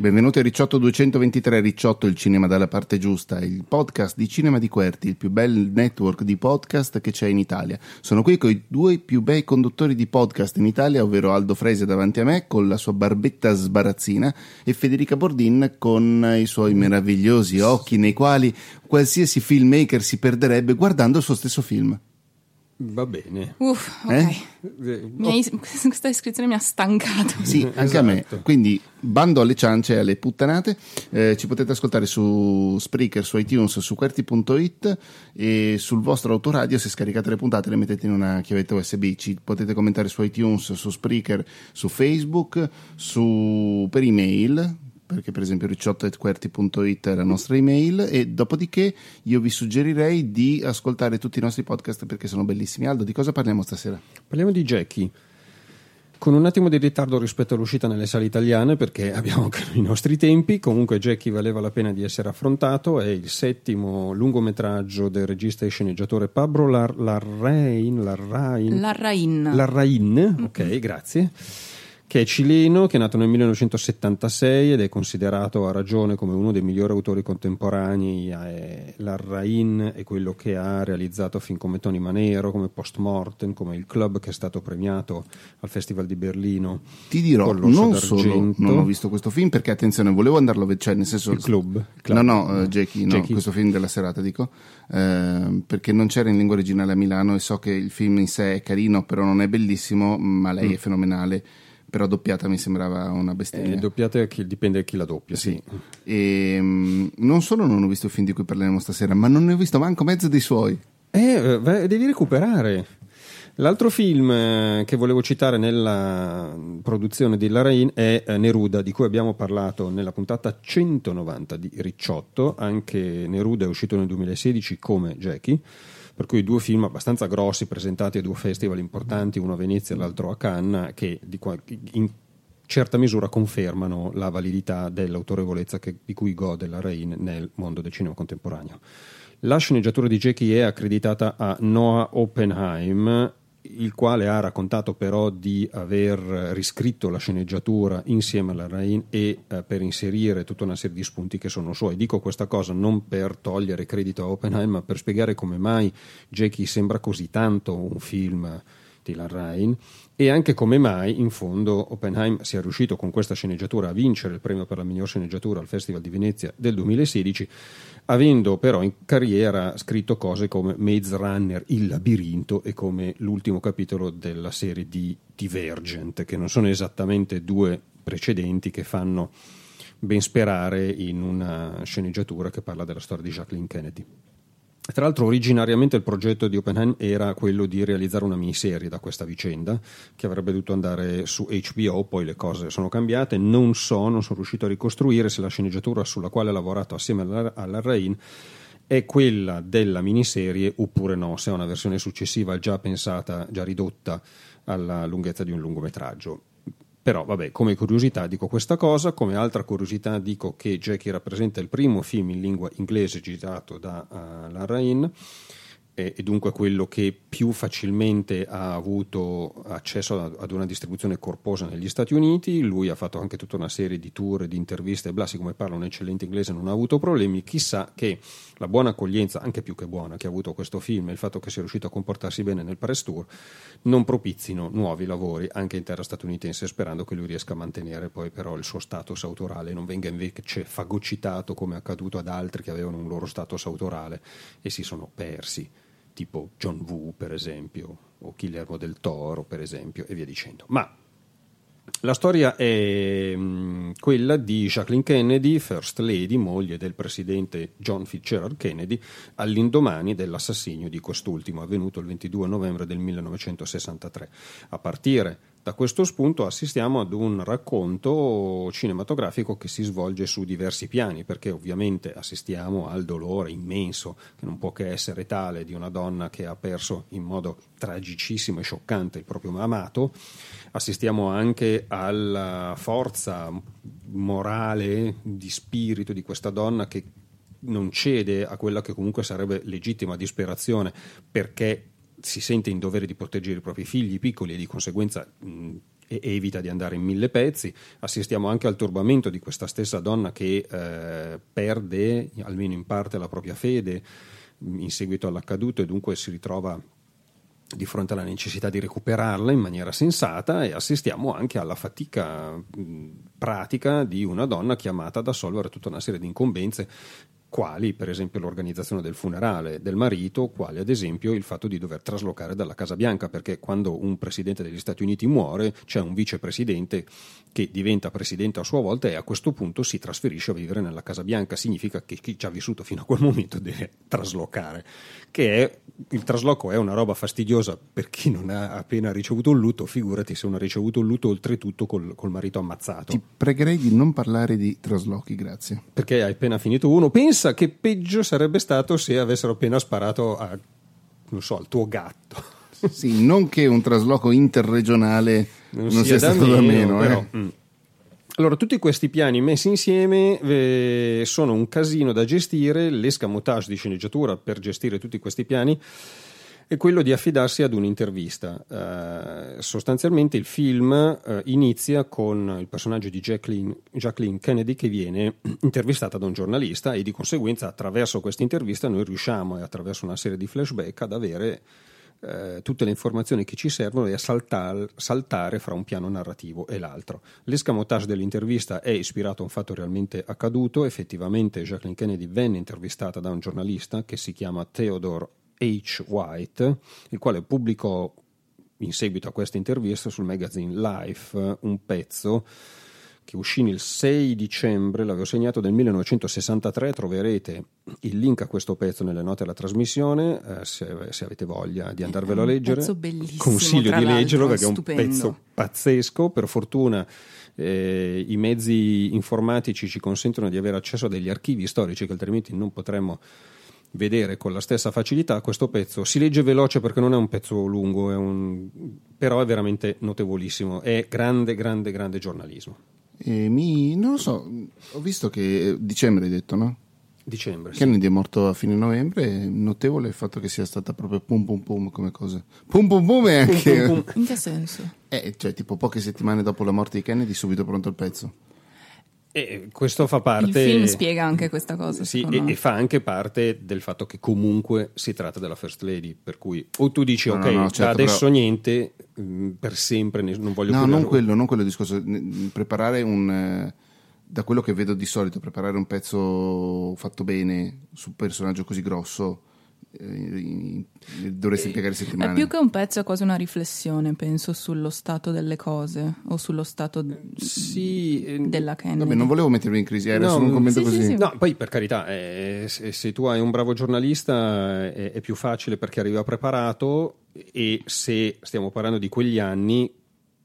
Benvenuti a Ricciotto 223, Ricciotto il cinema dalla parte giusta, il podcast di Cinema di Querti, il più bel network di podcast che c'è in Italia. Sono qui con i due più bei conduttori di podcast in Italia, ovvero Aldo Frese davanti a me con la sua barbetta sbarazzina e Federica Bordin con i suoi meravigliosi occhi nei quali qualsiasi filmmaker si perderebbe guardando il suo stesso film. Va bene. Uff, ok. Eh? Mi hai- questa descrizione mi ha stancato. Sì, anche a me. Esatto. Quindi bando alle ciance e alle puttanate. Eh, ci potete ascoltare su Spreaker, su iTunes, su QWERTY.it e sul vostro autoradio. Se scaricate le puntate le mettete in una chiavetta USB. Ci potete commentare su iTunes, su Spreaker, su Facebook, su, per email. Perché, per esempio, ricciotto.querti.it è la nostra email. E dopodiché io vi suggerirei di ascoltare tutti i nostri podcast perché sono bellissimi. Aldo, di cosa parliamo stasera? Parliamo di Jackie. Con un attimo di ritardo rispetto all'uscita nelle sale italiane, perché abbiamo anche i nostri tempi. Comunque, Jackie valeva la pena di essere affrontato. È il settimo lungometraggio del regista e sceneggiatore Pablo Lar- Larrain. Larrain. Larrain. Larrain, ok, grazie. Che è cileno, che è nato nel 1976 ed è considerato a ragione come uno dei migliori autori contemporanei. Larrain è quello che ha realizzato film come Tony Manero, come Postmortem, come Il Club, che è stato premiato al Festival di Berlino. Ti dirò, non solo non ho visto questo film perché attenzione, volevo andarlo a vedere, cioè nel senso Il Club. Club. No, no, eh, Jackie, no, Jackie. questo film della serata dico, eh, perché non c'era in lingua originale a Milano e so che il film in sé è carino, però non è bellissimo, ma lei è fenomenale, però doppiata mi sembrava una Eh, bestemmia. doppiate chi- dipende da chi la doppia, sì. E mm, non solo non ho visto il film di cui parleremo stasera, ma non ne ho visto manco mezzo dei suoi. Eh, vai- devi recuperare. L'altro film eh, che volevo citare nella produzione di Larrain è eh, Neruda, di cui abbiamo parlato nella puntata 190 di Ricciotto. Anche Neruda è uscito nel 2016 come Jackie, per cui due film abbastanza grossi presentati a due festival importanti, uno a Venezia e l'altro a Cannes, che in certa misura confermano la validità dell'autorevolezza che- di cui gode Larrain nel mondo del cinema contemporaneo. La sceneggiatura di Jackie è accreditata a Noah Oppenheim, il quale ha raccontato però di aver riscritto la sceneggiatura insieme alla Rain e eh, per inserire tutta una serie di spunti che sono suoi. Dico questa cosa non per togliere credito a Oppenheim, ma per spiegare come mai Jackie sembra così tanto un film di Larrain e anche come mai in fondo Oppenheim sia riuscito con questa sceneggiatura a vincere il premio per la miglior sceneggiatura al Festival di Venezia del 2016 avendo però in carriera scritto cose come Maze Runner, Il labirinto e come l'ultimo capitolo della serie di Divergent che non sono esattamente due precedenti che fanno ben sperare in una sceneggiatura che parla della storia di Jacqueline Kennedy. Tra l'altro originariamente il progetto di Oppenheim era quello di realizzare una miniserie da questa vicenda che avrebbe dovuto andare su HBO, poi le cose sono cambiate, non so, non sono riuscito a ricostruire se la sceneggiatura sulla quale ha lavorato assieme alla, alla Rain è quella della miniserie oppure no, se è una versione successiva già pensata, già ridotta alla lunghezza di un lungometraggio. Però, vabbè, come curiosità dico questa cosa, come altra curiosità dico che Jackie rappresenta il primo film in lingua inglese girato da uh, Larrain e, e dunque quello che più facilmente ha avuto accesso ad una distribuzione corposa negli Stati Uniti. Lui ha fatto anche tutta una serie di tour, di interviste e bla, siccome parla un eccellente inglese non ha avuto problemi. Chissà che la buona accoglienza, anche più che buona, che ha avuto questo film e il fatto che sia riuscito a comportarsi bene nel press tour non propizino nuovi lavori anche in terra statunitense, sperando che lui riesca a mantenere poi però il suo status autorale e non venga invece fagocitato come è accaduto ad altri che avevano un loro status autorale e si sono persi, tipo John Woo per esempio, o Guillermo del Toro, per esempio, e via dicendo. Ma la storia è mh, quella di Jacqueline Kennedy, First Lady, moglie del presidente John Fitzgerald Kennedy, all'indomani dell'assassinio di quest'ultimo, avvenuto il 22 novembre del 1963. A partire da questo spunto assistiamo ad un racconto cinematografico che si svolge su diversi piani, perché ovviamente assistiamo al dolore immenso, che non può che essere tale, di una donna che ha perso in modo tragicissimo e scioccante il proprio amato, assistiamo anche alla forza morale di spirito di questa donna che non cede a quella che comunque sarebbe legittima disperazione perché si sente in dovere di proteggere i propri figli piccoli e di conseguenza mh, evita di andare in mille pezzi. Assistiamo anche al turbamento di questa stessa donna che eh, perde almeno in parte la propria fede in seguito all'accaduto e dunque si ritrova di fronte alla necessità di recuperarla in maniera sensata e assistiamo anche alla fatica pratica di una donna chiamata ad assolvere tutta una serie di incombenze quali per esempio l'organizzazione del funerale del marito, quali ad esempio il fatto di dover traslocare dalla Casa Bianca, perché quando un presidente degli Stati Uniti muore c'è un vicepresidente che diventa presidente a sua volta e a questo punto si trasferisce a vivere nella Casa Bianca, significa che chi ci ha vissuto fino a quel momento deve traslocare, che è, il trasloco è una roba fastidiosa per chi non ha appena ricevuto un lutto, figurati se non ha ricevuto un lutto oltretutto col, col marito ammazzato. Ti pregherei di non parlare di traslochi, grazie. Perché hai appena finito uno, pensa pensa che peggio sarebbe stato se avessero appena sparato a, non so, al tuo gatto. Sì, non che un trasloco interregionale non, non sia, sia stato da meno. Però, eh. mm. Allora, tutti questi piani messi insieme eh, sono un casino da gestire, l'escamotage di sceneggiatura per gestire tutti questi piani è quello di affidarsi ad un'intervista. Uh, sostanzialmente il film uh, inizia con il personaggio di Jacqueline, Jacqueline, Kennedy che viene intervistata da un giornalista e di conseguenza attraverso questa intervista noi riusciamo attraverso una serie di flashback ad avere uh, tutte le informazioni che ci servono e a saltar, saltare fra un piano narrativo e l'altro. L'escamotage dell'intervista è ispirato a un fatto realmente accaduto, effettivamente Jacqueline Kennedy venne intervistata da un giornalista che si chiama Theodore H. White, il quale pubblicò in seguito a questa intervista sul magazine Life un pezzo che uscì il 6 dicembre, l'avevo segnato del 1963, troverete il link a questo pezzo nelle note della trasmissione, eh, se, se, avete voglia di andarvelo a leggere. Consiglio di leggerlo perché stupendo. è un pezzo pazzesco, per fortuna eh, i mezzi informatici ci consentono di avere accesso a degli archivi storici che altrimenti non potremmo vedere con la stessa facilità questo pezzo. Si legge veloce perché non è un pezzo lungo, è un... però è veramente notevolissimo. È grande, grande, grande giornalismo. E mi, non lo so, ho visto che dicembre hai detto, no? Dicembre. Kennedy sì. è morto a fine novembre. È notevole il fatto che sia stata proprio pum pum pum come cosa. Pum pum pum è anche. Pum, pum. In che senso? Eh, cioè, tipo poche settimane dopo la morte di Kennedy, subito pronto il pezzo. E questo fa parte. Il film spiega anche questa cosa. Sì, e, e, fa anche parte del fatto che comunque si tratta della First Lady. Per cui o tu dici, no, ok, no, no, certo, adesso però... niente, mm, per sempre, non voglio No, non quello, non quello discorso. Preparare un. Eh, da quello che vedo di solito, preparare un pezzo fatto bene su un personaggio così grosso dovresti impiegare settimane. È più che un pezzo, è quasi una riflessione, penso, sullo stato delle cose o sullo stato sì, eh, della Kennedy. Vabbè, non volevo mettermi in crisi, era no, solo un commento sì, così. Sì, sì. No, poi per carità, eh, se, se, tu hai un bravo giornalista è, è più facile perché arriva preparato e se stiamo parlando di quegli anni,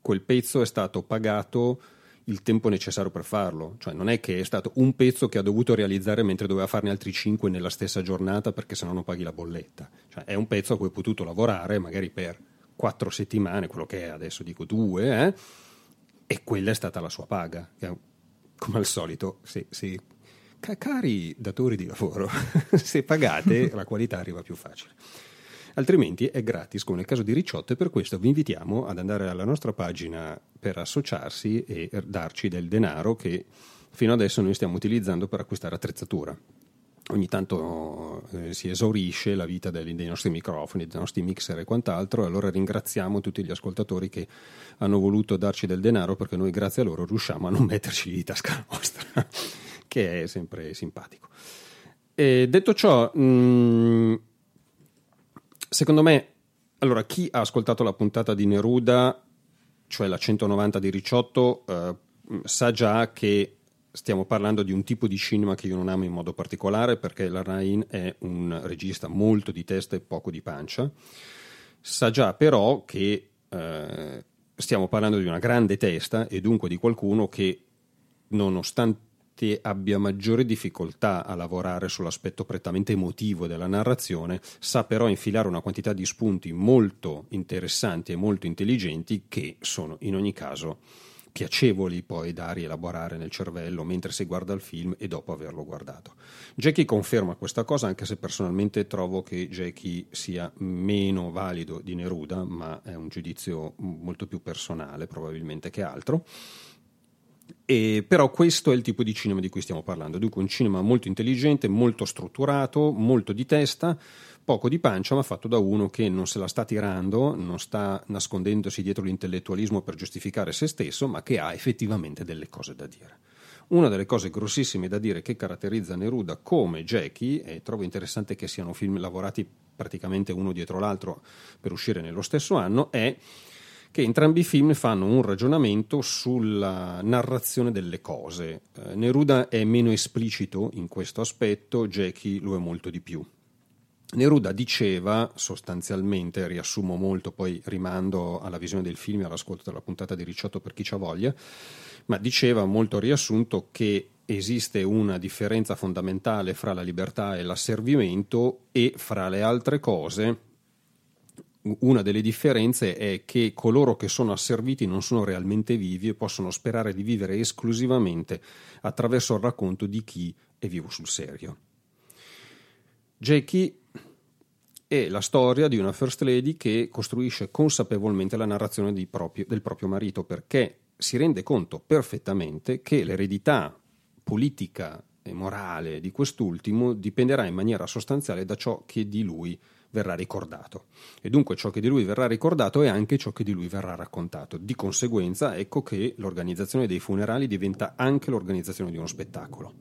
quel pezzo è stato pagato il tempo necessario per farlo. Cioè, non è che è stato un pezzo che ha dovuto realizzare mentre doveva farne altri cinque nella stessa giornata perché sennò non paghi la bolletta. Cioè, è un pezzo a cui hai potuto lavorare magari per quattro settimane, quello che è adesso dico due, eh? e quella è stata la sua paga. Come al solito, se, se cari datori di lavoro, se pagate la qualità arriva più facile altrimenti è gratis come nel caso di Ricciotto e per questo vi invitiamo ad andare alla nostra pagina per associarsi e darci del denaro che fino adesso noi stiamo utilizzando per acquistare attrezzatura. Ogni tanto eh, si esaurisce la vita dei, dei, nostri microfoni, dei nostri mixer e quant'altro, e allora ringraziamo tutti gli ascoltatori che hanno voluto darci del denaro perché noi grazie a loro riusciamo a non metterci di tasca nostra, che è sempre simpatico. E detto ciò, mh, mm, secondo me, Allora, chi ha ascoltato la puntata di Neruda, cioè la 190 di Ricciotto, eh, sa già che stiamo parlando di un tipo di cinema che io non amo in modo particolare perché la Rain è un regista molto di testa e poco di pancia. Sa già però che eh, stiamo parlando di una grande testa e dunque di qualcuno che nonostante abbia maggiore difficoltà a lavorare sull'aspetto prettamente emotivo della narrazione, sa però infilare una quantità di spunti molto interessanti e molto intelligenti che sono in ogni caso piacevoli poi da rielaborare nel cervello mentre si guarda il film e dopo averlo guardato. Jackie conferma questa cosa anche se personalmente trovo che Jackie sia meno valido di Neruda, ma è un giudizio molto più personale probabilmente che altro. E però questo è il tipo di cinema di cui stiamo parlando, dunque un cinema molto intelligente, molto strutturato, molto di testa, poco di pancia, ma fatto da uno che non se la sta tirando, non sta nascondendosi dietro l'intellettualismo per giustificare se stesso, ma che ha effettivamente delle cose da dire. Una delle cose grossissime da dire che caratterizza Neruda come Jackie, e trovo interessante che siano film lavorati praticamente uno dietro l'altro per uscire nello stesso anno, è che entrambi i film fanno un ragionamento sulla narrazione delle cose. Eh, Neruda è meno esplicito in questo aspetto, Jackie lo è molto di più. Neruda diceva sostanzialmente, riassumo molto, poi rimando alla visione del film e all'ascolto della puntata di Ricciotto per chi c'ha voglia, ma diceva molto riassunto che esiste una differenza fondamentale fra la libertà e l'asservimento e fra le altre cose una delle differenze è che coloro che sono asserviti non sono realmente vivi e possono sperare di vivere esclusivamente attraverso il racconto di chi è vivo sul serio. Jackie è la storia di una First Lady che costruisce consapevolmente la narrazione proprio, del proprio marito perché si rende conto perfettamente che l'eredità politica e morale di quest'ultimo dipenderà in maniera sostanziale da ciò che di lui verrà ricordato. E dunque ciò che di lui verrà ricordato è anche ciò che di lui verrà raccontato. Di conseguenza, ecco che l'organizzazione dei funerali diventa anche l'organizzazione di uno spettacolo.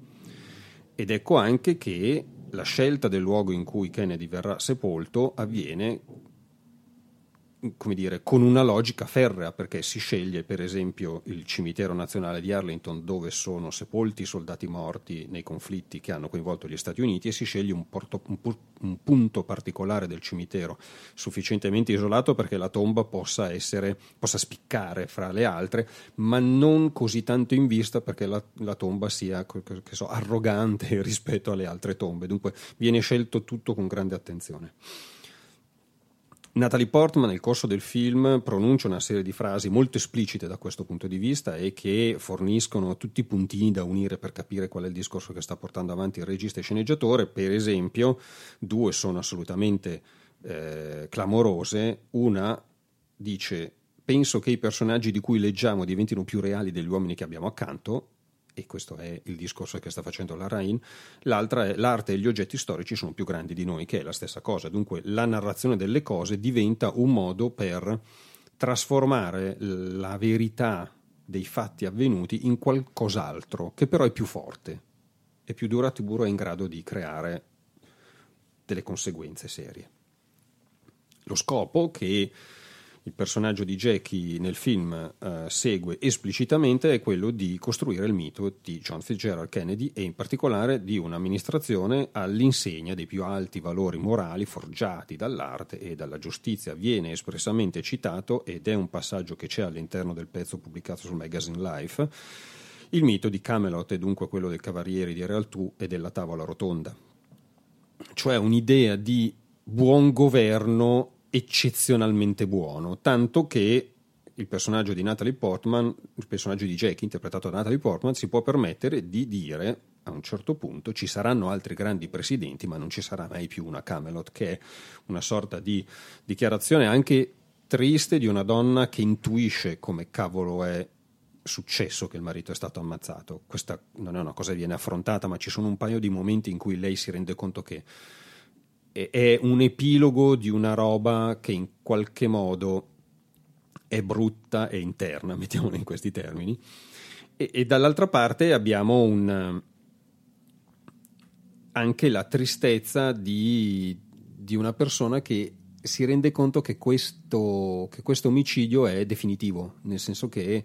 Ed ecco anche che la scelta del luogo in cui Kennedy verrà sepolto avviene come dire, con una logica ferrea, perché si sceglie per esempio il cimitero nazionale di Arlington dove sono sepolti i soldati morti nei conflitti che hanno coinvolto gli Stati Uniti e si sceglie un, porto, un, un punto particolare del cimitero sufficientemente isolato perché la tomba possa, essere, possa spiccare fra le altre, ma non così tanto in vista perché la, la tomba sia so, arrogante rispetto alle altre tombe. Dunque viene scelto tutto con grande attenzione. Natalie Portman nel corso del film pronuncia una serie di frasi molto esplicite da questo punto di vista e che forniscono tutti i puntini da unire per capire qual è il discorso che sta portando avanti il regista e sceneggiatore. Per esempio, due sono assolutamente eh, clamorose. Una dice penso che i personaggi di cui leggiamo diventino più reali degli uomini che abbiamo accanto e questo è il discorso che sta facendo la Rain, l'altra è l'arte e gli oggetti storici sono più grandi di noi, che è la stessa cosa. Dunque la narrazione delle cose diventa un modo per trasformare la verità dei fatti avvenuti in qualcos'altro, che però è più forte, è più duraturo e in grado di creare delle conseguenze serie. Lo scopo che il personaggio di Jackie nel film eh, segue esplicitamente è quello di costruire il mito di John Fitzgerald Kennedy e in particolare di un'amministrazione all'insegna dei più alti valori morali forgiati dall'arte e dalla giustizia. Viene espressamente citato ed è un passaggio che c'è all'interno del pezzo pubblicato sul magazine Life. Il mito di Camelot è dunque quello del Cavaliere di Realtù e della Tavola Rotonda, cioè un'idea di buon governo eccezionalmente buono, tanto che il personaggio di Natalie Portman, il personaggio di Jackie interpretato da Natalie Portman, si può permettere di dire a un certo punto ci saranno altri grandi presidenti, ma non ci sarà mai più una Camelot, che è una sorta di dichiarazione anche triste di una donna che intuisce come cavolo è successo che il marito è stato ammazzato. Questa non è una cosa che viene affrontata, ma ci sono un paio di momenti in cui lei si rende conto che è un epilogo di una roba che in qualche modo è brutta e interna, mettiamola in questi termini. E, e dall'altra parte abbiamo un, anche la tristezza di, di una persona che si rende conto che questo, che questo omicidio è definitivo, nel senso che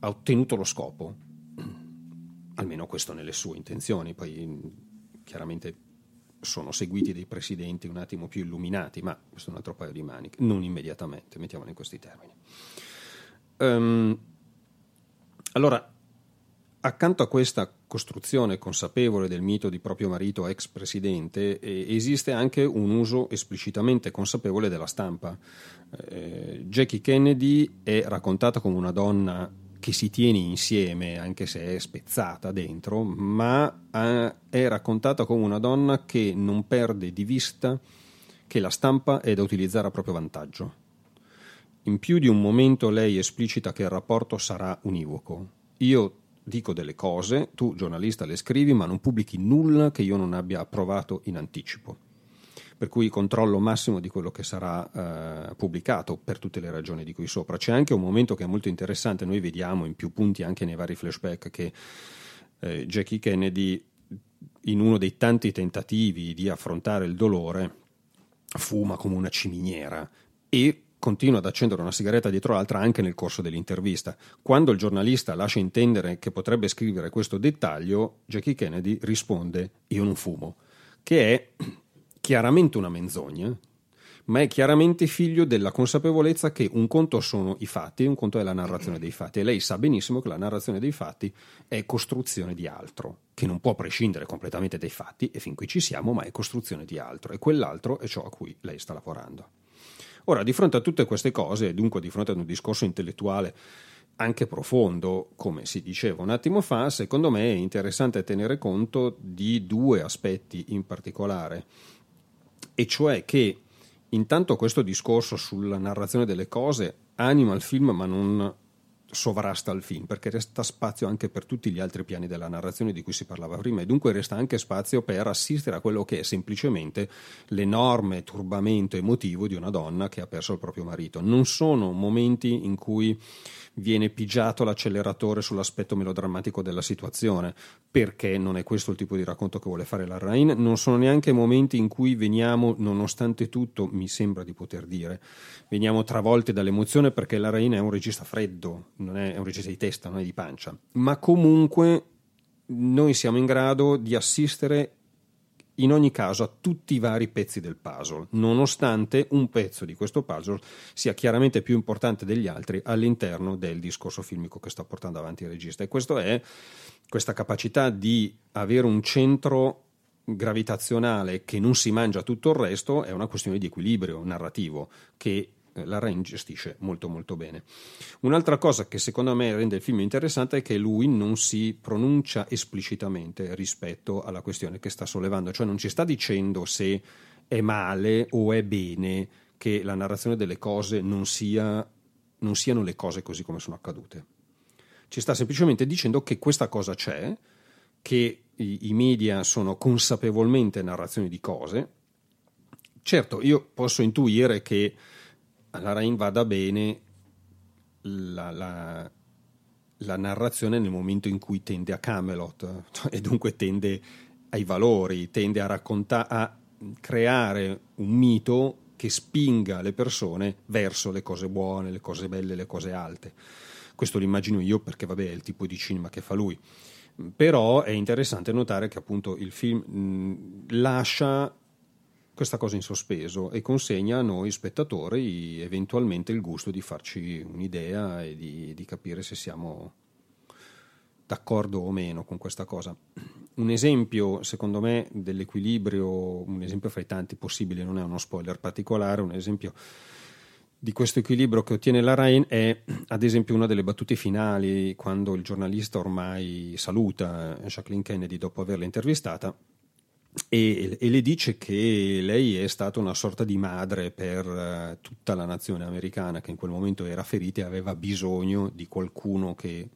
ha ottenuto lo scopo, almeno questo nelle sue intenzioni, poi chiaramente sono seguiti dei presidenti un attimo più illuminati, ma questo è un altro paio di maniche, non immediatamente, mettiamolo in questi termini. Um, allora, accanto a questa costruzione consapevole del mito di proprio marito ex presidente, eh, esiste anche un uso esplicitamente consapevole della stampa. Eh, Jackie Kennedy è raccontata come una donna che si tiene insieme, anche se è spezzata dentro, ma eh, è raccontata come una donna che non perde di vista che la stampa è da utilizzare a proprio vantaggio. In più di un momento lei esplicita che il rapporto sarà univoco. Io dico delle cose, tu giornalista le scrivi, ma non pubblichi nulla che io non abbia approvato in anticipo. Per cui controllo massimo di quello che sarà eh, pubblicato per tutte le ragioni di cui sopra. C'è anche un momento che è molto interessante, noi vediamo in più punti anche nei vari flashback che eh, Jackie Kennedy, in uno dei tanti tentativi di affrontare il dolore, fuma come una ciminiera e continua ad accendere una sigaretta dietro l'altra anche nel corso dell'intervista. Quando il giornalista lascia intendere che potrebbe scrivere questo dettaglio, Jackie Kennedy risponde io non fumo, che è chiaramente una menzogna, ma è chiaramente figlio della consapevolezza che un conto sono i fatti e un conto è la narrazione dei fatti. E lei sa benissimo che la narrazione dei fatti è costruzione di altro, che non può prescindere completamente dai fatti, e fin qui ci siamo, ma è costruzione di altro, e quell'altro è ciò a cui lei sta lavorando. Ora, di fronte a tutte queste cose, e dunque di fronte ad un discorso intellettuale anche profondo, come si diceva un attimo fa, secondo me è interessante tenere conto di due aspetti in particolare, e cioè che intanto questo discorso sulla narrazione delle cose anima il film ma non sovrasta il film, perché resta spazio anche per tutti gli altri piani della narrazione di cui si parlava prima e dunque resta anche spazio per assistere a quello che è semplicemente l'enorme turbamento emotivo di una donna che ha perso il proprio marito. Non sono momenti in cui viene pigiato l'acceleratore sull'aspetto melodrammatico della situazione, perché non è questo il tipo di racconto che vuole fare la Rain, non sono neanche momenti in cui veniamo, nonostante tutto, mi sembra di poter dire, veniamo travolti dall'emozione perché la Rain è un regista freddo, non è, è un regista di testa, non è di pancia, ma comunque noi siamo in grado di assistere in ogni caso a tutti i vari pezzi del puzzle, nonostante un pezzo di questo puzzle sia chiaramente più importante degli altri all'interno del discorso filmico che sta portando avanti il regista. E questo è questa capacità di avere un centro gravitazionale che non si mangia tutto il resto è una questione di equilibrio narrativo che la Rain gestisce molto molto bene. Un'altra cosa che secondo me rende il film interessante è che lui non si pronuncia esplicitamente rispetto alla questione che sta sollevando, cioè non ci sta dicendo se è male o è bene che la narrazione delle cose non, sia, non siano le cose così come sono accadute. Ci sta semplicemente dicendo che questa cosa c'è, che i media sono consapevolmente narrazioni di cose. Certo, io posso intuire che alla Rain vada bene la, la, la, narrazione nel momento in cui tende a Camelot e dunque tende ai valori, tende a raccontare, a creare un mito che spinga le persone verso le cose buone, le cose belle, le cose alte. Questo lo immagino io perché vabbè è il tipo di cinema che fa lui. Però è interessante notare che appunto il film mh, lascia questa cosa in sospeso e consegna a noi spettatori eventualmente il gusto di farci un'idea e di, di capire se siamo d'accordo o meno con questa cosa. Un esempio, secondo me, dell'equilibrio, un esempio fra i tanti possibili, non è uno spoiler particolare, un esempio di questo equilibrio che ottiene la Rain è ad esempio una delle battute finali quando il giornalista ormai saluta Jacqueline Kennedy dopo averla intervistata e, e, le dice che lei è stata una sorta di madre per uh, tutta la nazione americana che in quel momento era ferita e aveva bisogno di qualcuno che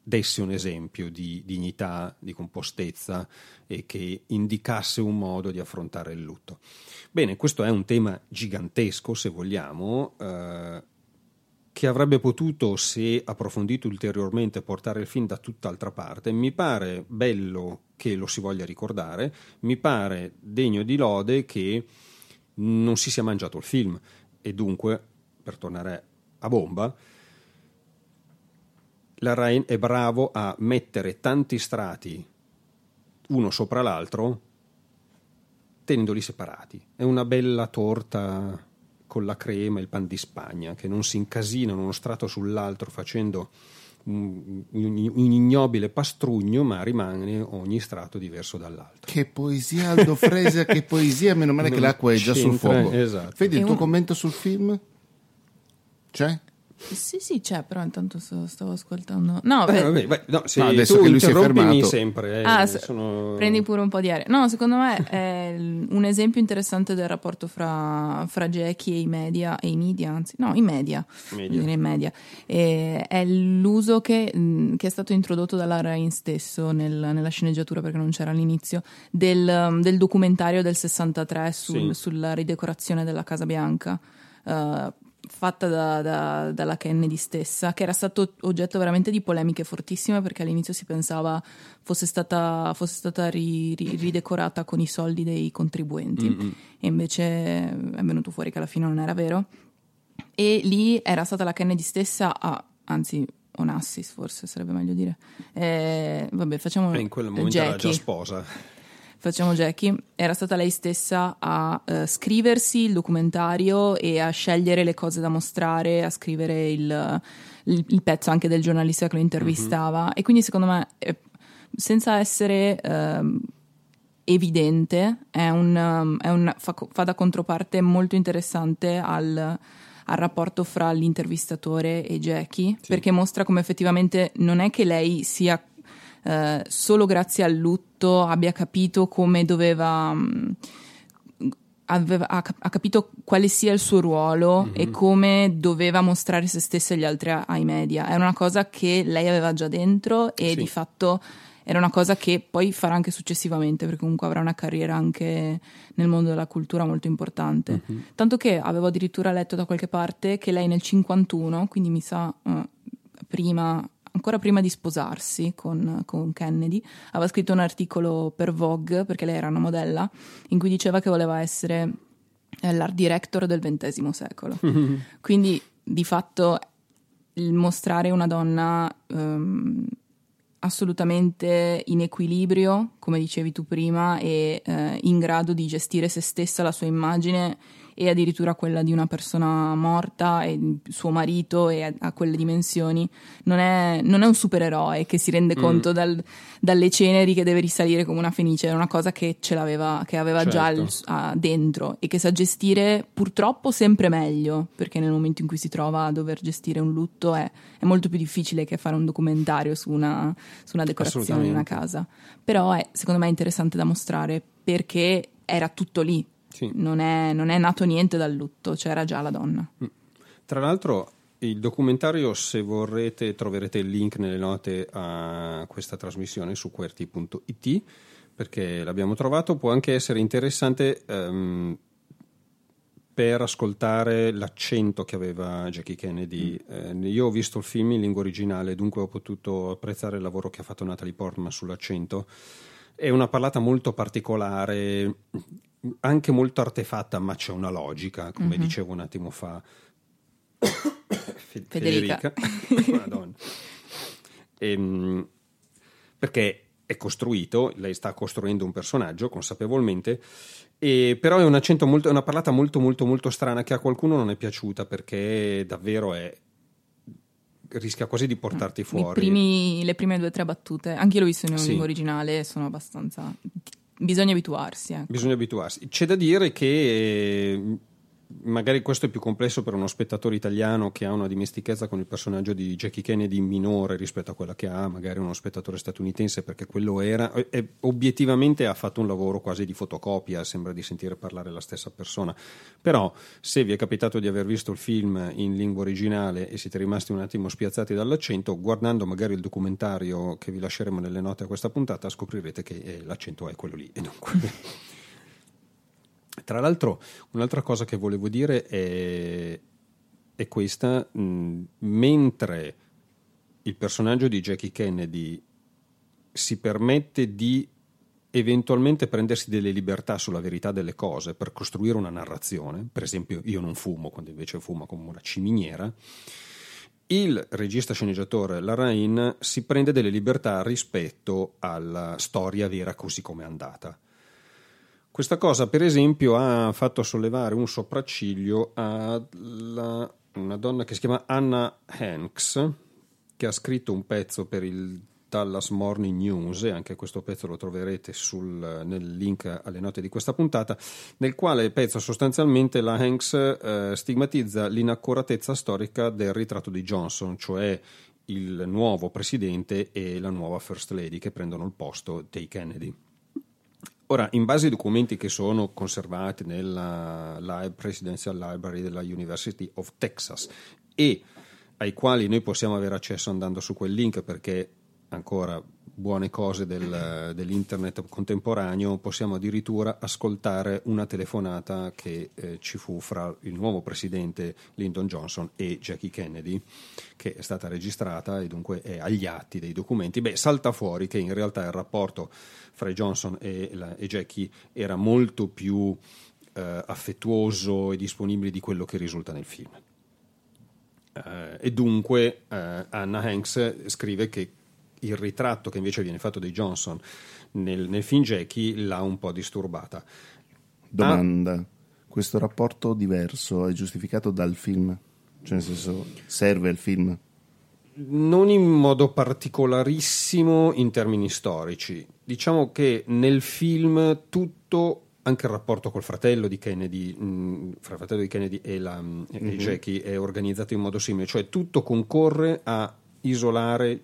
desse un esempio di dignità, di compostezza e che indicasse un modo di affrontare il lutto. Bene, questo è un tema gigantesco, se vogliamo, uh, che avrebbe potuto, se approfondito ulteriormente, portare il film da tutt'altra parte. Mi pare bello che lo si voglia ricordare, mi pare degno di lode che non si sia mangiato il film e dunque, per tornare a bomba, la Rain è bravo a mettere tanti strati uno sopra l'altro tenendoli separati. È una bella torta con la crema e il pan di Spagna che non si incasinano uno strato sull'altro facendo un, un, un ignobile pastrugno, ma rimane ogni strato diverso dall'altro. Che poesia, Aldo Fresa, che poesia, meno male che l'acqua è già sul fuoco. Esatto. Vedi il tuo un- commento sul film? C'è? Sì, sì, c'è, però intanto stavo ascoltando. No, Beh, beh, vabbè, beh, no, se No, adesso tu che lui si è fermato. sempre. eh, Ah, sono- prendi pure un po' di aria. No, secondo me è un esempio interessante del rapporto fra, fra Jackie e i media, e i media, anzi, no, i media, Media. i media. E è l'uso che, che è stato introdotto dalla Rain stesso nel- nella sceneggiatura, perché non c'era all'inizio, del, del documentario del 63 sul- Sì. sulla ridecorazione della Casa Bianca. eh, fatta da- da- dalla Kennedy stessa, che era stato oggetto veramente di polemiche fortissime perché all'inizio si pensava fosse stata, fosse stata ri- ri- ridecorata con i soldi dei contribuenti e invece è venuto fuori che alla fine non era vero. E lì era stata la Kennedy stessa a, anzi, Onassis forse sarebbe meglio dire. Eh, vabbè, facciamo E in quel momento era Jackie già sposa. Facciamo Jackie, era stata lei stessa a eh, scriversi il documentario e a scegliere le cose da mostrare, a scrivere il, il- il pezzo anche del giornalista che lo intervistava. E quindi secondo me, eh, senza essere ehm, evidente, è un, um, è un- fa, fa da controparte molto interessante al, al rapporto fra l'intervistatore e Jackie, perché mostra come effettivamente non è che lei sia eh, solo grazie al lutto abbia capito come doveva. mh, aveva- ha, ha capito quale sia il suo ruolo e come doveva mostrare se stessa e gli altri ai media. È una cosa che lei aveva già dentro e Sì. di fatto era una cosa che poi farà anche successivamente, perché comunque avrà una carriera anche nel mondo della cultura molto importante. Tanto che avevo addirittura letto da qualche parte che lei nel 51, quindi mi sa eh, prima, ancora prima di sposarsi con, con Kennedy, aveva scritto un articolo per Vogue, perché lei era una modella, in cui diceva che voleva essere eh, l'art director del XX secolo. Quindi di fatto il mostrare una donna ehm, assolutamente in equilibrio, come dicevi tu prima, e eh, in grado di gestire se stessa, la sua immagine e addirittura quella di una persona morta e suo marito e a, quelle dimensioni. Non è, non è un supereroe che si rende conto dal- dalle ceneri che deve risalire come una fenice, è una cosa che ce l'aveva, che aveva già Certo. il- ah, dentro e che sa gestire purtroppo sempre meglio, perché nel momento in cui si trova a dover gestire un lutto è, è molto più difficile che fare un documentario su una, su una decorazione di una casa. Però è secondo me interessante da mostrare perché era tutto lì. Sì. Non, è, non è nato niente dal lutto, c'era già la donna. Tra l'altro, il documentario, se vorrete, troverete il link nelle note a questa trasmissione su QWERTY.it perché l'abbiamo trovato. Può anche essere interessante ehm, per ascoltare l'accento che aveva Jackie Kennedy. Eh, io ho visto il film in lingua originale, dunque ho potuto apprezzare il lavoro che ha fatto Natalie Portman sull'accento. È una parlata molto particolare, anche molto artefatta, ma c'è una logica, come dicevo un attimo fa. Fe- Federica. Madonna. Ehm, perché è costruito, lei sta costruendo un personaggio consapevolmente, e però è un accento molto, è una parlata molto molto molto strana che a qualcuno non è piaciuta perché davvero è rischia quasi di portarti I fuori. primi- le prime due o tre battute, anche io l'ho visto in Sì. lingua originale, sono abbastanza... Bisogna abituarsi. ecco. Bisogna abituarsi. C'è da dire che magari questo è più complesso per uno spettatore italiano che ha una dimestichezza con il personaggio di Jackie Kennedy minore rispetto a quella che ha magari uno spettatore statunitense, perché quello era. e- obiettivamente ha fatto un lavoro quasi di fotocopia, sembra di sentire parlare la stessa persona. Però, se vi è capitato di aver visto il film in lingua originale e siete rimasti un attimo spiazzati dall'accento, guardando magari il documentario che vi lasceremo nelle note a questa puntata, scoprirete che eh, l'accento è quello lì. E dunque. Tra l'altro, un'altra cosa che volevo dire è, è questa: mentre il personaggio di Jackie Kennedy si permette di eventualmente prendersi delle libertà sulla verità delle cose per costruire una narrazione, per esempio io non fumo quando invece fuma come una ciminiera, il regista sceneggiatore Larrain si prende delle libertà rispetto alla storia vera così come è andata. Questa cosa, per esempio, ha fatto sollevare un sopracciglio a una donna che si chiama Anna Hanks, che ha scritto un pezzo per il Dallas Morning News, e anche questo pezzo lo troverete sul, nel link alle note di questa puntata, nel quale pezzo sostanzialmente la Hanks eh, stigmatizza l'inaccuratezza storica del ritratto di Johnson, cioè il nuovo presidente e la nuova First Lady che prendono il posto dei Kennedy. Ora, in base ai documenti che sono conservati nella Presidential Library della University of Texas e ai quali noi possiamo avere accesso andando su quel link perché ancora buone cose del, dell'internet contemporaneo, possiamo addirittura ascoltare una telefonata che eh, ci fu fra il nuovo presidente Lyndon Johnson e Jackie Kennedy, che è stata registrata e dunque è agli atti dei documenti. Beh, salta fuori che in realtà il rapporto fra Johnson e, la, e Jackie era molto più eh, affettuoso e disponibile di quello che risulta nel film. Uh, e dunque uh, Anna Hanks scrive che il ritratto che invece viene fatto di Johnson nel, nel film Jackie l'ha un po' disturbata. Domanda: ah, questo rapporto diverso è giustificato dal film? Cioè, nel senso, serve il film? Non in modo particolarissimo in termini storici. Diciamo che nel film tutto anche il rapporto col fratello di Kennedy, mh, fra il fratello di Kennedy e, la, mm-hmm. e mhm. Jackie è organizzato in modo simile, cioè tutto concorre a isolare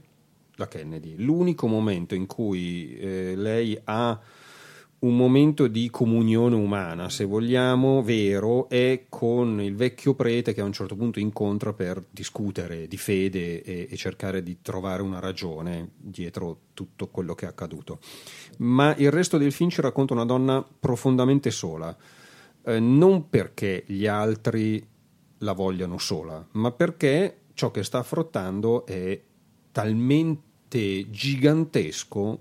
la Kennedy. L'unico momento in cui eh, lei ha un momento di comunione umana, se vogliamo, vero, è con il vecchio prete che a un certo punto incontra per discutere di fede e, e, cercare di trovare una ragione dietro tutto quello che è accaduto. Ma il resto del film ci racconta una donna profondamente sola, eh, non perché gli altri la vogliano sola, ma perché ciò che sta affrontando è talmente gigantesco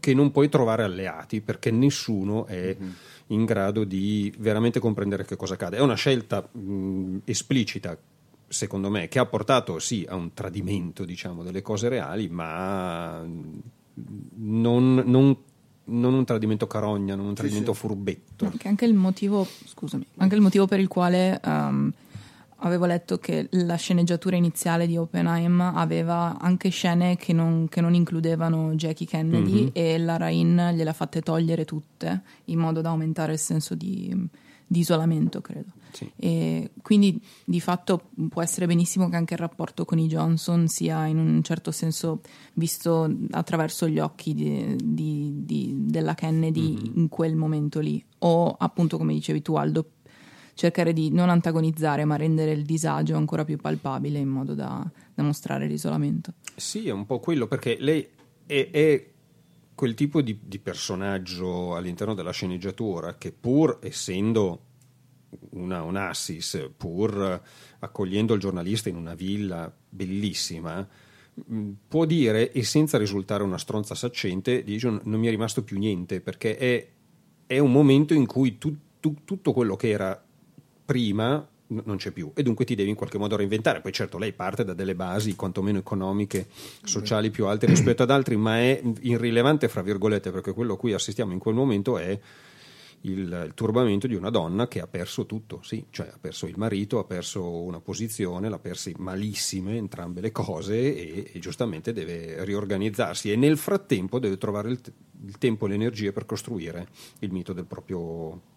che non puoi trovare alleati perché nessuno è mm-hmm. in grado di veramente comprendere che cosa accade. È una scelta mh, esplicita, secondo me, che ha portato sì a un tradimento diciamo, delle cose reali, ma non, non, non un tradimento carogna, non un tradimento sì, sì. furbetto. Anche il motivo, scusami, anche il motivo per il quale um, avevo letto che la sceneggiatura iniziale di Oppenheim aveva anche scene che non, che non includevano Jackie Kennedy mm-hmm. e la Rain gliele ha fatte togliere tutte in modo da aumentare il senso di, di isolamento, credo. Sì. E quindi di fatto può essere benissimo che anche il rapporto con i Johnson sia in un certo senso visto attraverso gli occhi di, di, di, della Kennedy mm-hmm. in quel momento lì, o appunto come dicevi tu Aldo, cercare di non antagonizzare ma rendere il disagio ancora più palpabile in modo da, da mostrare l'isolamento. Sì, è un po' quello perché lei è, è quel tipo di, di, personaggio all'interno della sceneggiatura che pur essendo una, un assis, pur accogliendo il giornalista in una villa bellissima, può dire e senza risultare una stronza saccente, dice non mi è rimasto più niente perché è, è un momento in cui tu, tu, tutto quello che era prima non c'è più e dunque ti devi in qualche modo reinventare. Poi certo lei parte da delle basi quantomeno economiche, sociali più alte rispetto ad altri, ma è irrilevante fra virgolette perché quello a cui assistiamo in quel momento è il, il, turbamento di una donna che ha perso tutto, sì, cioè ha perso il marito, ha perso una posizione, l'ha persi malissime entrambe le cose e, e giustamente deve riorganizzarsi e nel frattempo deve trovare il, il tempo e le energie per costruire il mito del proprio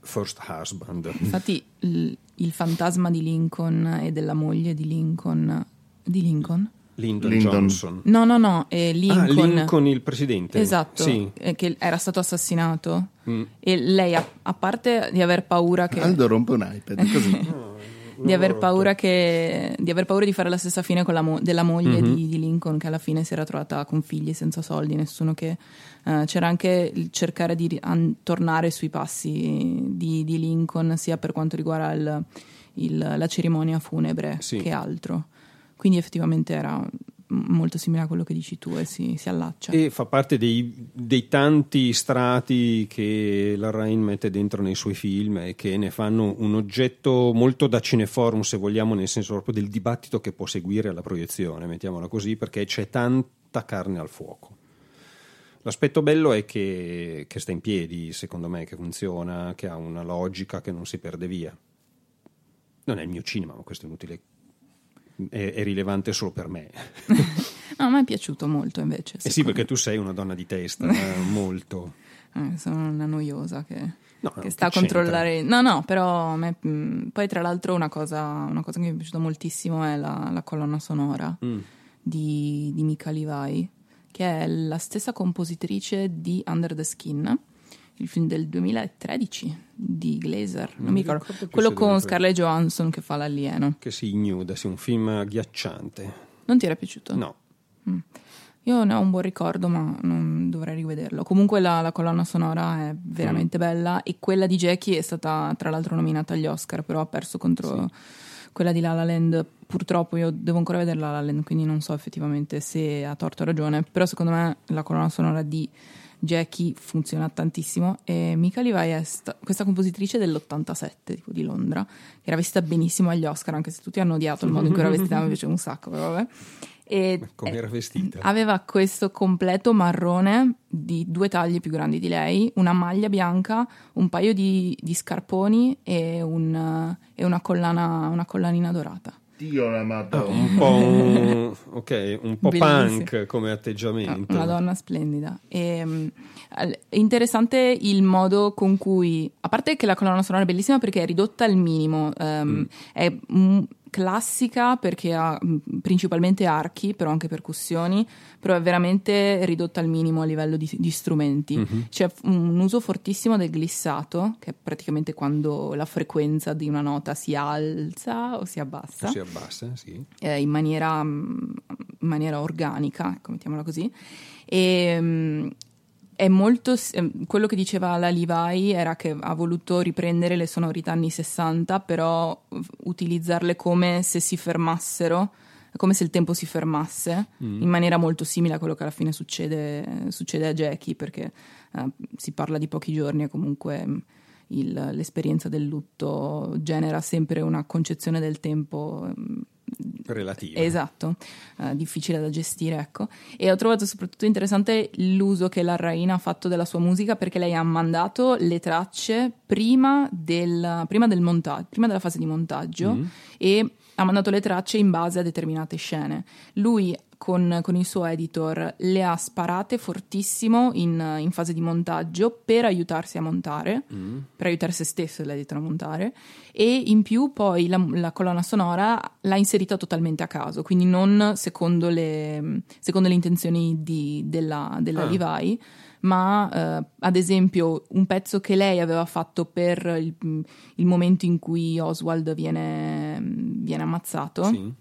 first husband. Infatti il, il, fantasma di Lincoln e della moglie di Lincoln, di Lincoln? Lyndon, Lyndon. Johnson. No, no, no, è Lincoln. Ah, Lincoln il presidente. Esatto, sì. che era stato assassinato. Mm. E lei, a, a, parte di aver paura che... Aldo rompe un iPad, così. di aver, paura che, di aver paura di fare la stessa fine mo- della moglie mm-hmm. di, di, Lincoln, che alla fine si era trovata con figli senza soldi, nessuno che. Uh, c'era anche il cercare di an- tornare sui passi di, di, Lincoln, sia per quanto riguarda il, il, la cerimonia funebre sì. che altro. Quindi effettivamente era molto simile a quello che dici tu e si, si allaccia. E fa parte dei, dei, tanti strati che la Rain mette dentro nei suoi film e che ne fanno un oggetto molto da cineforum, se vogliamo, nel senso proprio del dibattito che può seguire alla proiezione, mettiamola così, perché c'è tanta carne al fuoco. L'aspetto bello è che, che sta in piedi, secondo me, che funziona, che ha una logica che non si perde via. Non è il mio cinema, ma questo è inutile è, è rilevante solo per me. no, a me è piaciuto molto invece. Eh sì, perché tu sei una donna di testa, eh, molto. Eh, sono una noiosa che, no, che sta a controllare. No, no, però me, mm, poi tra l'altro una cosa, una cosa, che mi è piaciuta moltissimo è la, la colonna sonora mm. di, di Mika Levi, che è la stessa compositrice di Under the Skin il film del 2013 di Glazer, non, non mi ricordo, ricordo quello con Scarlett Johansson che fa l'alieno. Che si ignuda, sì, un film agghiacciante. Non ti era piaciuto? No. Mm. Io ne ho un buon ricordo, ma non dovrei rivederlo. Comunque la, la colonna sonora è veramente mm. bella e quella di Jackie è stata tra l'altro nominata agli Oscar, però ha perso contro sì. quella di La La Land. Purtroppo io devo ancora vedere La La Land, quindi non so effettivamente se ha torto o ragione, però secondo me la colonna sonora di Jackie funziona tantissimo e Mika Levi è sta- questa compositrice dell'87 tipo di Londra che era vestita benissimo agli Oscar anche se tutti hanno odiato il modo in cui era vestita mi piaceva un sacco però vabbè e come era vestita? Aveva questo completo marrone di due taglie più grandi di lei, una maglia bianca, un paio di, di scarponi e, un, e una, collana, una collanina dorata. Dio la madonna. Ah, un po', un, okay, un po punk come atteggiamento. Una donna splendida. E, um, è interessante il modo con cui, a parte che la colonna sonora è bellissima perché è ridotta al minimo, um, mm. è classica perché ha principalmente archi, però anche percussioni, però è veramente ridotta al minimo a livello di, di strumenti. Mm-hmm. C'è un uso fortissimo del glissato, che è praticamente quando la frequenza di una nota si alza o si abbassa. O si abbassa, sì. Eh, in, maniera, in maniera organica, ecco, mettiamola così. E, è molto ehm, quello che diceva la Levi era che ha voluto riprendere le sonorità anni 60 però utilizzarle come se si fermassero come se il tempo si fermasse mm. in maniera molto simile a quello che alla fine succede, succede a Jackie perché uh, si parla di pochi giorni e comunque mm, il, l'esperienza del lutto genera sempre una concezione del tempo mm, relativa. Esatto, uh, difficile da gestire, ecco. E ho trovato soprattutto interessante l'uso che la Raina ha fatto della sua musica perché lei ha mandato le tracce prima, del, prima, del montaggio, prima della fase di montaggio mm. e ha mandato le tracce in base a determinate scene. Lui con, con, il suo editor le ha sparate fortissimo in, in fase di montaggio per aiutarsi a montare, mm. per aiutare se stesso l'editor a montare e in più poi la, la, colonna sonora l'ha inserita totalmente a caso, quindi non secondo le, secondo le intenzioni di, della, della ah. Levi ma eh, ad esempio un pezzo che lei aveva fatto per il, il momento in cui Oswald viene, viene ammazzato, sì.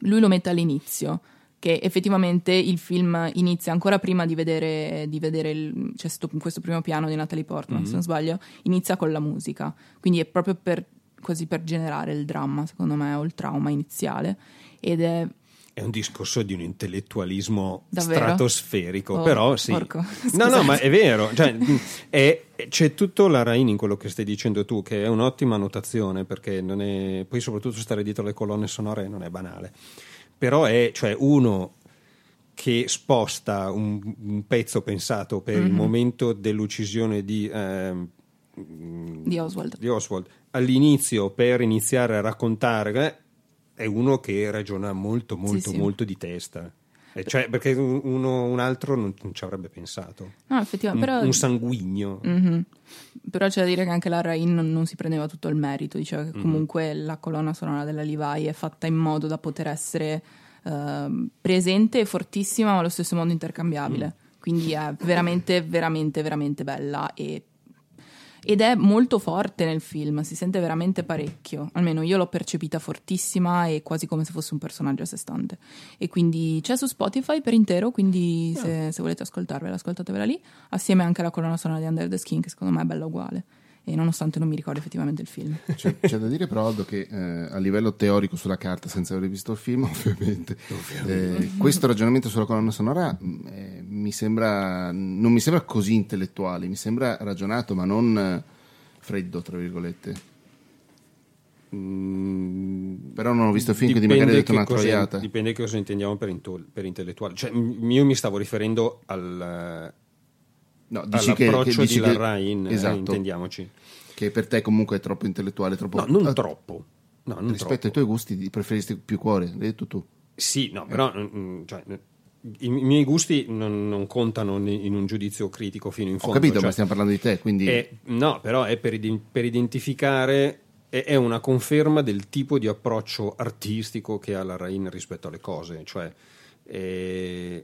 lui lo mette all'inizio che effettivamente il film inizia ancora prima di vedere, di vedere il, cioè sto, questo primo piano di Natalie Portman, mm-hmm. se non sbaglio, inizia con la musica. Quindi è proprio per, così per generare il dramma, secondo me, o il trauma iniziale. Ed è è un discorso di un intellettualismo Davvero? stratosferico, oh, però sì. Porco. No, no, ma è vero. Cioè, è, c'è tutto la Rain in quello che stai dicendo tu, che è un'ottima notazione, perché non è, poi soprattutto stare dietro le colonne sonore non è banale però è cioè, uno che sposta un, un, pezzo pensato per mm-hmm. il mhm. momento dell'uccisione di, eh, di, Oswald. di, Oswald. all'inizio per iniziare a raccontare eh, è uno che ragiona molto molto sì, molto di testa eh, cioè, perché uno, un altro non, non, ci avrebbe pensato. No, effettivamente. Un, però... un sanguigno. Mm-hmm. Però c'è da dire che anche la Rain non, non si prendeva tutto il merito, diceva che mm-hmm. comunque la colonna sonora della Levi è fatta in modo da poter essere uh, presente e fortissima, ma allo stesso modo intercambiabile. Mm. Quindi è veramente, veramente, veramente bella e ed è molto forte nel film, si sente veramente parecchio, almeno io l'ho percepita fortissima e quasi come se fosse un personaggio a sé stante. E quindi c'è su Spotify per intero, quindi se, se volete ascoltarvela, ascoltatevela lì, assieme anche alla colonna sonora di Under the Skin, che secondo me è bella uguale. E nonostante non mi ricordo effettivamente il film. C'è, c'è da dire però Aldo che eh, a livello teorico sulla carta, senza aver visto il film ovviamente, eh, questo ragionamento sulla colonna sonora eh, mi sembra, non mi sembra così intellettuale, mi sembra ragionato ma non eh, freddo, tra virgolette. Però non ho visto il film, quindi magari ho detto una cosa- troiata. Dipende che cosa intendiamo per, into- per intellettuale. Cioè, io mi stavo riferendo al, No, dici che, all'approccio che, dici di che- Larrain, eh, esatto, intendiamoci. che per te comunque è troppo intellettuale, troppo... No, non Ah, troppo. No, non Rispetto troppo. ai tuoi gusti ti preferisci più cuore, l'hai detto tu. Sì, no, però mm, cioè, i, i miei gusti non, non contano in un giudizio critico fino in Ho fondo. capito, cioè, ma stiamo parlando di te, quindi... è- no, però è per, per identificare, è, una conferma del tipo di approccio artistico che ha la Rain rispetto alle cose. Cioè, eh, mm,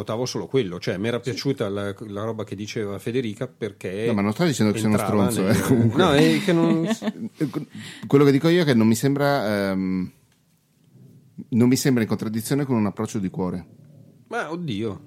notavo solo quello, cioè mi era piaciuta la, la roba che diceva Federica perché... No, ma non sto dicendo che sei uno stronzo, nel- eh, comunque. No, è che non... Quello che dico io è che non mi sembra... ehm, non mi sembra in contraddizione con un approccio di cuore. Ma oddio,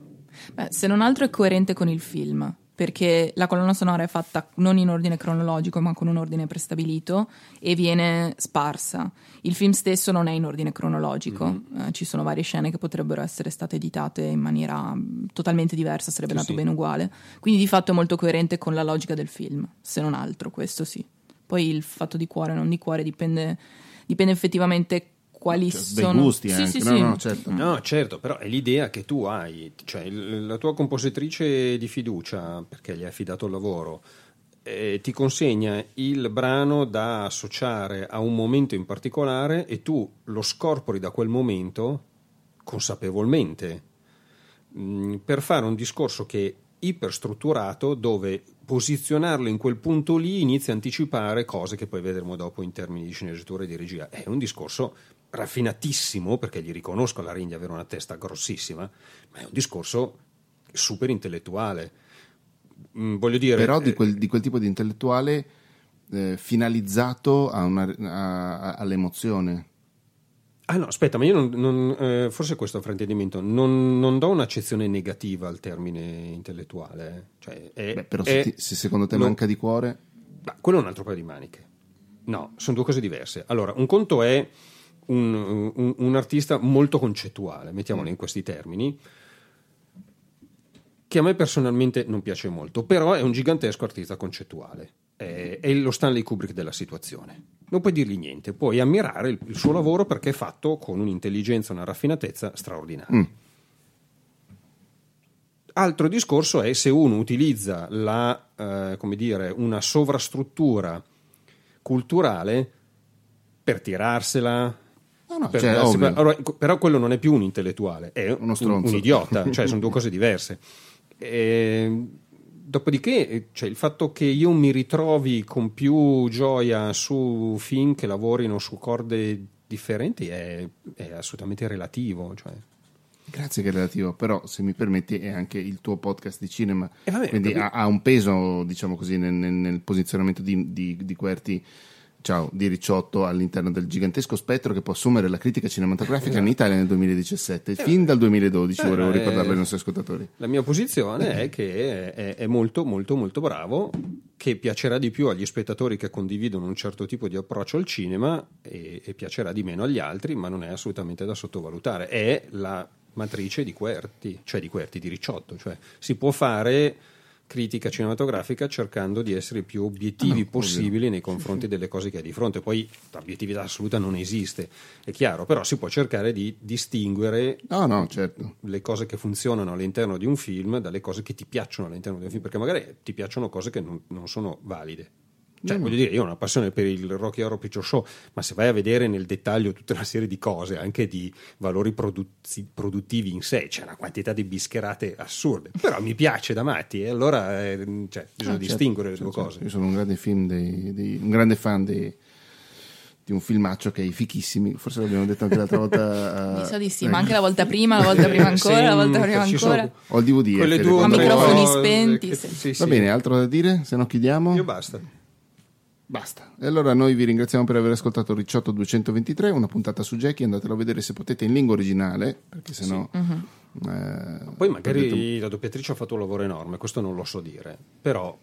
Beh, se non altro è coerente con il film, perché la colonna sonora è fatta non in ordine cronologico, ma con un ordine prestabilito e viene sparsa. Il film stesso non è in ordine cronologico, eh, ci sono varie scene che potrebbero essere state editate in maniera mm, totalmente diversa, sarebbe Sì, nato sì. bene uguale. Quindi di fatto è molto coerente con la logica del film, se non altro, questo sì. Poi il fatto di cuore o non di cuore dipende, dipende effettivamente quali Cioè, sono... gusti Sì, anche, sì, no, sì. no, certo. No, certo, però è l'idea che tu hai, cioè la tua compositrice di fiducia, perché gli hai affidato il lavoro, eh, ti consegna il brano da associare a un momento in particolare e tu lo scorpori da quel momento consapevolmente mh, per fare un discorso che è iperstrutturato dove posizionarlo in quel punto lì inizia a anticipare cose che poi vedremo dopo in termini di sceneggiatura e di regia. È un discorso raffinatissimo perché gli riconosco alla Ring di avere una testa grossissima, ma è un discorso super intellettuale. Mm, voglio dire, Però di eh, quel, di quel tipo di intellettuale eh, finalizzato a una- a- all'emozione. Ah no, aspetta, ma io non, non, eh, forse questo è un fraintendimento, non, non do un'accezione negativa al termine intellettuale. eh. Cioè, è- Beh, però è- se, ti- se secondo te lo- manca di cuore... Quello è un altro paio di maniche. No, sono due cose diverse. Allora, un conto è un, un- un artista molto concettuale, mettiamolo in questi termini, che a me personalmente non piace molto, però è un gigantesco artista concettuale. È, è lo Stanley Kubrick della situazione. Non puoi dirgli niente, puoi ammirare il, il suo lavoro perché è fatto con un'intelligenza e una raffinatezza straordinaria. Mm. Altro discorso è se uno utilizza la, eh, come dire, una sovrastruttura culturale per tirarsela. No, no, per cioè, ovvio. allora, però quello non è più un intellettuale, è Uno un, stronzo. un idiota, cioè sono due cose diverse. E, dopodiché, eh, cioè, il fatto che io mi ritrovi con più gioia su film che lavorino su corde differenti è, è assolutamente relativo. Cioè. Grazie che è relativo, però se mi permetti è anche il tuo podcast di cinema, Eh, vabbè, quindi ha, ha un peso, diciamo così, nel, nel- nel posizionamento di, di, di Querti, ciao, di Ricciotto all'interno del gigantesco spettro che può assumere la critica cinematografica in Italia nel 2017, fin dal 2012, Eh, volevo eh, ricordarlo ai nostri ascoltatori. La mia posizione è che è, è molto molto molto bravo, che piacerà di più agli spettatori che condividono un certo tipo di approccio al cinema e, e piacerà di meno agli altri, ma non è assolutamente da sottovalutare. È la matrice di Querti, cioè di Querti, di Ricciotto, cioè si può fare critica cinematografica cercando di essere i più obiettivi Ah, no, possibili nei confronti delle cose che hai di fronte. Poi l'obiettività assoluta non esiste, è chiaro, però si può cercare di distinguere No, no, certo. le cose che funzionano all'interno di un film dalle cose che ti piacciono all'interno di un film, perché magari ti piacciono cose che non, non sono valide. Cioè, voglio dire, io ho una passione per il Rocky Horror Picture Show, ma se vai a vedere nel dettaglio tutta una serie di cose, anche di valori produzi- produttivi in sé, c'è una quantità di bischerate assurde. Però mi piace da matti, e allora eh, cioè, bisogna Ah, certo, distinguere le certo, due certo. cose. Io sono un grande film dei, dei- un grande fan dei- di un filmaccio che è i fichissimi, forse l'abbiamo detto anche l'altra volta. Mi sa di sì, eh, ma anche la volta prima, la volta prima ancora, la volta Sì, prima ancora. Ho il DVD. Quelle Fede, due o quando- tre microfoni spenti, che- sì. sì, Va sì. bene, altro da dire? Se no chiudiamo? Io basta. Basta. E allora noi vi ringraziamo per aver ascoltato Ricciotto 223, una puntata su Jackie, andatelo a vedere se potete in lingua originale, perché sennò... Mhm. eh, Poi magari perdete un- la doppiatrice ha fatto un lavoro enorme, questo non lo so dire, però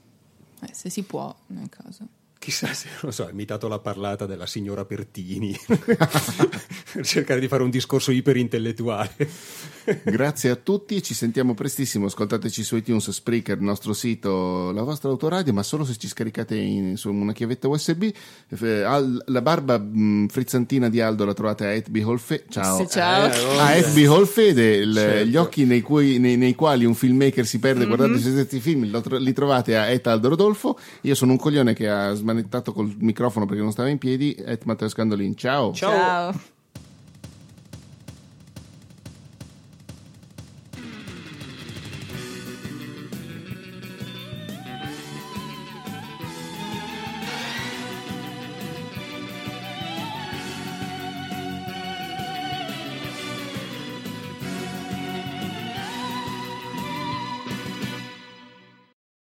Eh, se si può, nel caso. Chissà se, non so, ha imitato la parlata della signora Pertini per cercare di fare un discorso iperintellettuale. Grazie a tutti, ci sentiamo prestissimo. Ascoltateci su iTunes, Spreaker, il nostro sito, la vostra autoradio, ma solo se ci scaricate in, su una chiavetta USB. La barba mh, frizzantina di Aldo la trovate a Etby Holfede. Ciao. Sì, ciao. Eh, A Etby Holfede, Certo. gli occhi nei, cui- nei- nei quali un filmmaker si perde guardando i suoi stessi film, li trovate a Et Aldo Rodolfo. Io sono un coglione che ha smanettato col microfono perché non stava in piedi. Et Matteo Scandolin. Ciao. Ciao. Ciao.